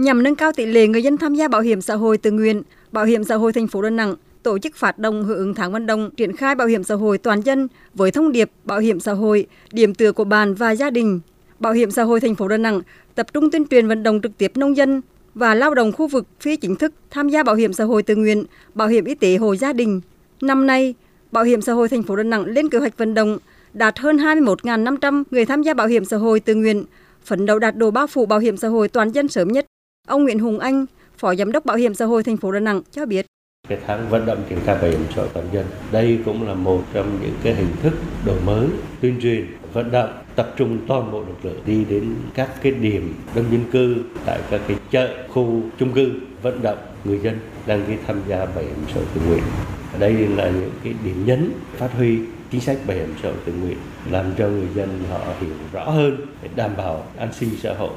Nhằm nâng cao tỷ lệ người dân tham gia bảo hiểm xã hội tự nguyện, Bảo hiểm xã hội thành phố Đà Nẵng tổ chức phát động hưởng ứng tháng vận động triển khai bảo hiểm xã hội toàn dân với thông điệp bảo hiểm xã hội, điểm tựa của bạn và gia đình. Bảo hiểm xã hội thành phố Đà Nẵng tập trung tuyên truyền vận động trực tiếp nông dân và lao động khu vực phi chính thức tham gia bảo hiểm xã hội tự nguyện, bảo hiểm y tế hộ gia đình. Năm nay, Bảo hiểm xã hội thành phố Đà Nẵng lên kế hoạch vận động đạt hơn 21.500 người tham gia bảo hiểm xã hội tự nguyện, phấn đấu đạt độ bao phủ bảo hiểm xã hội toàn dân sớm nhất. Ông Nguyễn Hùng Anh, Phó Giám đốc Bảo hiểm xã hội thành phố Đà Nẵng cho biết. Cái tháng vận động triển khai bảo hiểm xã hội toàn dân, đây cũng là một trong những cái hình thức đổi mới, tuyên truyền, vận động tập trung toàn bộ lực lượng đi đến các cái điểm đông dân cư tại các cái chợ, khu chung cư vận động người dân đăng ký tham gia bảo hiểm xã hội tự nguyện. Đây là những cái điểm nhấn phát huy chính sách bảo hiểm xã hội tự nguyện làm cho người dân họ hiểu rõ hơn để đảm bảo an sinh xã hội